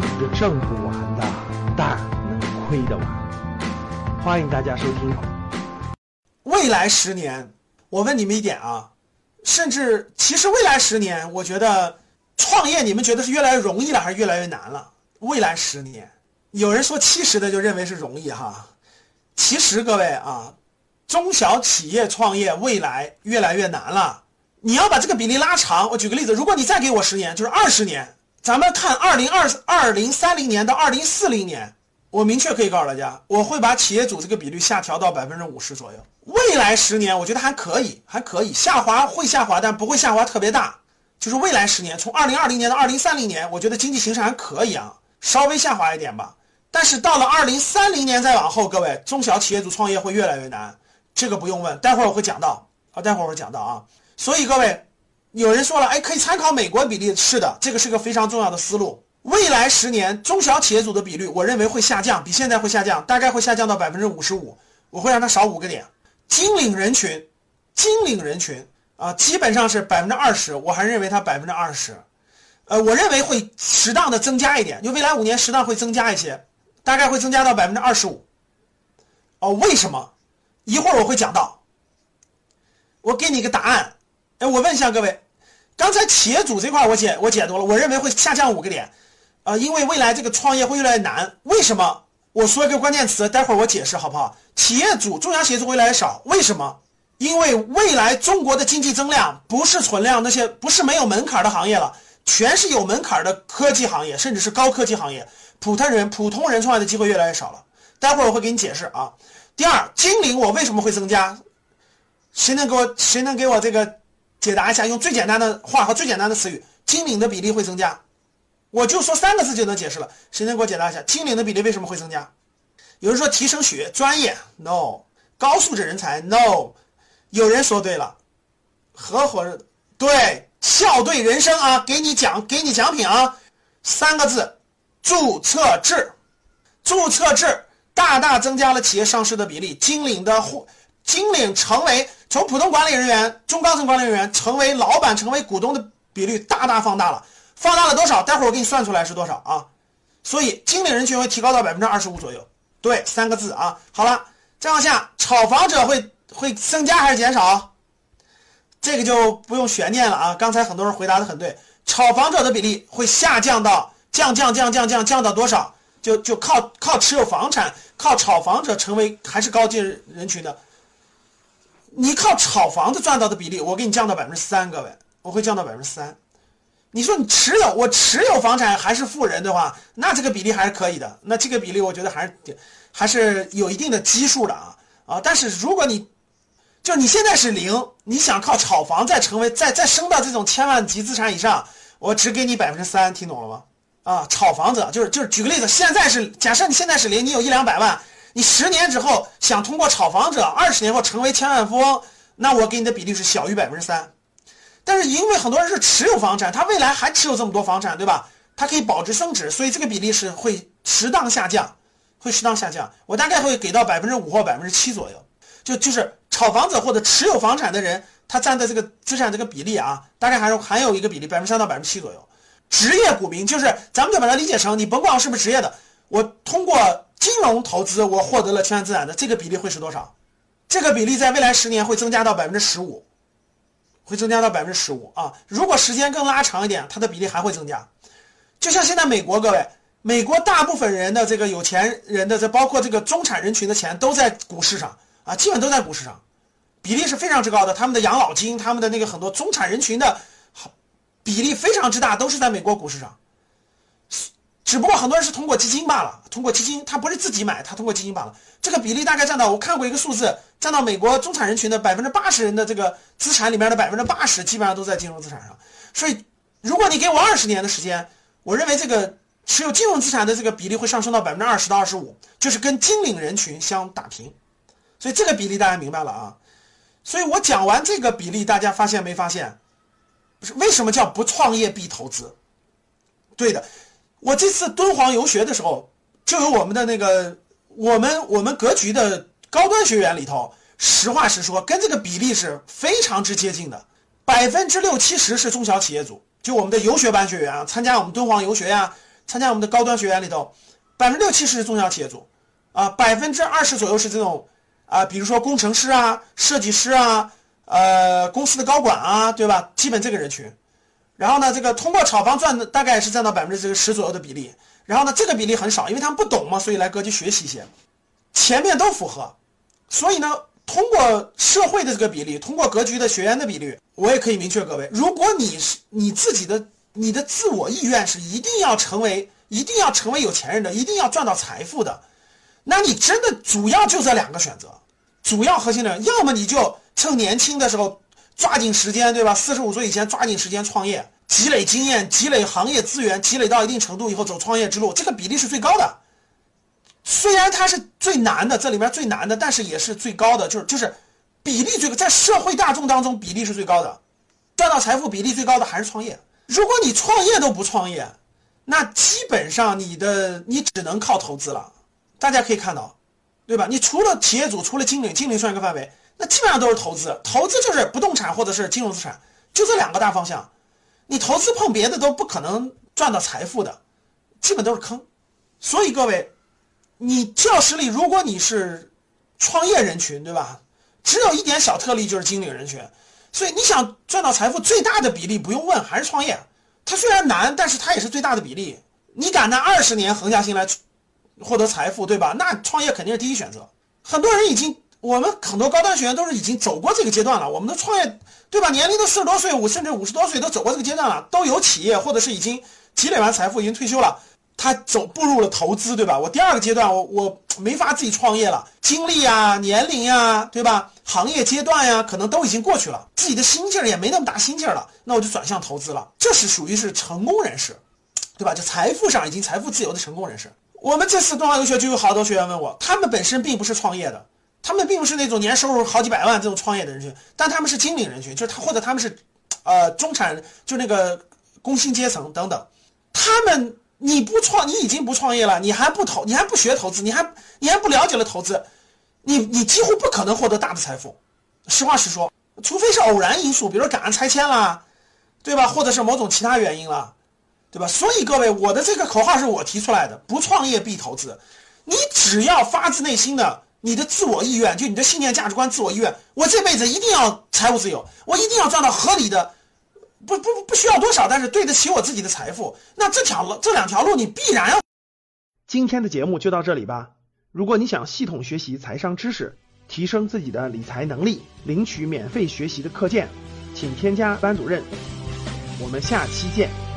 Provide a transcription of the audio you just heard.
钱挣不完的，但能亏得完。欢迎大家收听。未来十年，我问你们一点啊，甚至其实未来十年，我觉得创业你们觉得是越来越容易了，还是越来越难了？未来十年，有人说七十的就认为是容易哈，其实各位啊，中小企业创业未来越来越难了。你要把这个比例拉长，我举个例子，如果你再给我十年，就是二十年。咱们看二零二二零三零年到二零四零年，我明确可以告诉大家，我会把企业主这个比率下调到百分之五十左右。未来十年，我觉得还可以，还可以下滑会下滑，但不会下滑特别大。就是未来十年，从二零二零年到二零三零年，我觉得经济形势还可以啊，稍微下滑一点吧。但是到了二零三零年再往后，各位中小企业主创业会越来越难，这个不用问，待会儿我会讲到啊，待会儿我会讲到啊。所以各位。有人说了，哎，可以参考美国比例。是的，这个是个非常重要的思路。未来十年中小企业组的比率，我认为会下降，比现在会下降，大概会下降到百分之五十五。我会让它少五个点。金领人群，金领人群啊，基本上是百分之二十，我还认为它百分之二十。呃，我认为会适当的增加一点，就未来五年适当会增加一些，大概会增加到百分之二十五。哦，为什么？一会儿我会讲到。我给你一个答案。哎，我问一下各位，刚才企业主这块我解我解读了，我认为会下降五个点，啊，因为未来这个创业会越来越难。为什么？我说一个关键词，待会儿我解释好不好？企业主中小企业主会越来越少，为什么？因为未来中国的经济增量不是存量，那些不是没有门槛的行业了，全是有门槛的科技行业，甚至是高科技行业，普通人普通人创业的机会越来越少了。待会儿我会给你解释啊。第二，金领我为什么会增加？谁能给我谁能给我这个？解答一下，用最简单的话和最简单的词语，金领的比例会增加。我就说三个字就能解释了。谁能给我解答一下，金领的比例为什么会增加？有人说提升学专业，no；高素质人才，no。有人说对了，合伙人对，笑对人生啊，给你奖，给你奖品啊。三个字，注册制，注册制大大增加了企业上市的比例，金领的或金领成为。从普通管理人员、中高层管理人员成为老板、成为股东的比率大大放大了，放大了多少？待会儿我给你算出来是多少啊？所以经理人群会提高到百分之二十五左右。对，三个字啊。好了，再往下，炒房者会会增加还是减少？这个就不用悬念了啊。刚才很多人回答的很对，炒房者的比例会下降到降降降降降降到多少？就就靠靠持有房产、靠炒房者成为还是高阶人群的。你靠炒房子赚到的比例，我给你降到百分之三，各位，我会降到百分之三。你说你持有我持有房产还是富人的话，那这个比例还是可以的。那这个比例我觉得还是还是有一定的基数的啊啊！但是如果你就你现在是零，你想靠炒房再成为再再升到这种千万级资产以上，我只给你百分之三，听懂了吗？啊，炒房子就是就是举个例子，现在是假设你现在是零，你有一两百万。你十年之后想通过炒房者，二十年后成为千万富翁，那我给你的比例是小于百分之三。但是因为很多人是持有房产，他未来还持有这么多房产，对吧？他可以保值升值，所以这个比例是会适当下降，会适当下降。我大概会给到百分之五或百分之七左右。就就是炒房者或者持有房产的人，他占的这个资产这个比例啊，大概还是还有一个比例百分之三到百分之七左右。职业股民就是咱们就把它理解成，你甭管我是不是职业的，我通过。金融投资，我获得了千万资产的这个比例会是多少？这个比例在未来十年会增加到百分之十五，会增加到百分之十五啊！如果时间更拉长一点，它的比例还会增加。就像现在美国，各位，美国大部分人的这个有钱人的，这包括这个中产人群的钱都在股市上啊，基本都在股市上，比例是非常之高的。他们的养老金，他们的那个很多中产人群的，好比例非常之大，都是在美国股市上。只不过很多人是通过基金罢了，通过基金，他不是自己买，他通过基金罢了。这个比例大概占到，我看过一个数字，占到美国中产人群的百分之八十人的这个资产里面的百分之八十，基本上都在金融资产上。所以，如果你给我二十年的时间，我认为这个持有金融资产的这个比例会上升到百分之二十到二十五，就是跟金领人群相打平。所以这个比例大家明白了啊？所以我讲完这个比例，大家发现没发现？不是为什么叫不创业必投资？对的。我这次敦煌游学的时候，就有我们的那个我们我们格局的高端学员里头，实话实说，跟这个比例是非常之接近的，百分之六七十是中小企业组，就我们的游学班学员啊，参加我们敦煌游学呀，参加我们的高端学员里头，百分之六七十是中小企业组，啊，百分之二十左右是这种啊，比如说工程师啊、设计师啊、呃公司的高管啊，对吧？基本这个人群。然后呢，这个通过炒房赚的大概是占到百分之这个十左右的比例。然后呢，这个比例很少，因为他们不懂嘛，所以来格局学习一些。前面都符合，所以呢，通过社会的这个比例，通过格局的学员的比例，我也可以明确各位，如果你是你自己的你的自我意愿是一定要成为一定要成为有钱人的，一定要赚到财富的，那你真的主要就这两个选择，主要核心的，要么你就趁年轻的时候。抓紧时间，对吧？四十五岁以前抓紧时间创业，积累经验，积累行业资源，积累到一定程度以后走创业之路，这个比例是最高的。虽然它是最难的，这里面最难的，但是也是最高的，就是就是比例最高在社会大众当中比例是最高的，赚到财富比例最高的还是创业。如果你创业都不创业，那基本上你的你只能靠投资了。大家可以看到，对吧？你除了企业主，除了经理，经理算一个范围。那基本上都是投资，投资就是不动产或者是金融资产，就这两个大方向。你投资碰别的都不可能赚到财富的，基本都是坑。所以各位，你教室里如果你是创业人群，对吧？只有一点小特例就是经理人群。所以你想赚到财富，最大的比例不用问还是创业。它虽然难，但是它也是最大的比例。你敢拿二十年横下心来获得财富，对吧？那创业肯定是第一选择。很多人已经。我们很多高端学员都是已经走过这个阶段了，我们的创业，对吧？年龄都四十多岁，五甚至五十多岁都走过这个阶段了，都有企业或者是已经积累完财富，已经退休了。他走步入了投资，对吧？我第二个阶段，我我没法自己创业了，精力啊、年龄呀，对吧？行业阶段呀，可能都已经过去了，自己的心劲儿也没那么大心劲儿了，那我就转向投资了。这是属于是成功人士，对吧？就财富上已经财富自由的成功人士。我们这次东方游学就有好多学员问我，他们本身并不是创业的。他们并不是那种年收入好几百万这种创业的人群，但他们是精明人群，就是他或者他们是，呃，中产，就那个工薪阶层等等。他们你不创，你已经不创业了，你还不投，你还不学投资，你还你还不了解了投资，你你几乎不可能获得大的财富。实话实说，除非是偶然因素，比如说赶上拆迁啦，对吧？或者是某种其他原因了，对吧？所以各位，我的这个口号是我提出来的：不创业必投资。你只要发自内心的。你的自我意愿，就你的信念、价值观、自我意愿，我这辈子一定要财务自由，我一定要赚到合理的，不不不需要多少，但是对得起我自己的财富。那这条路，这两条路，你必然要。今天的节目就到这里吧。如果你想系统学习财商知识，提升自己的理财能力，领取免费学习的课件，请添加班主任。我们下期见。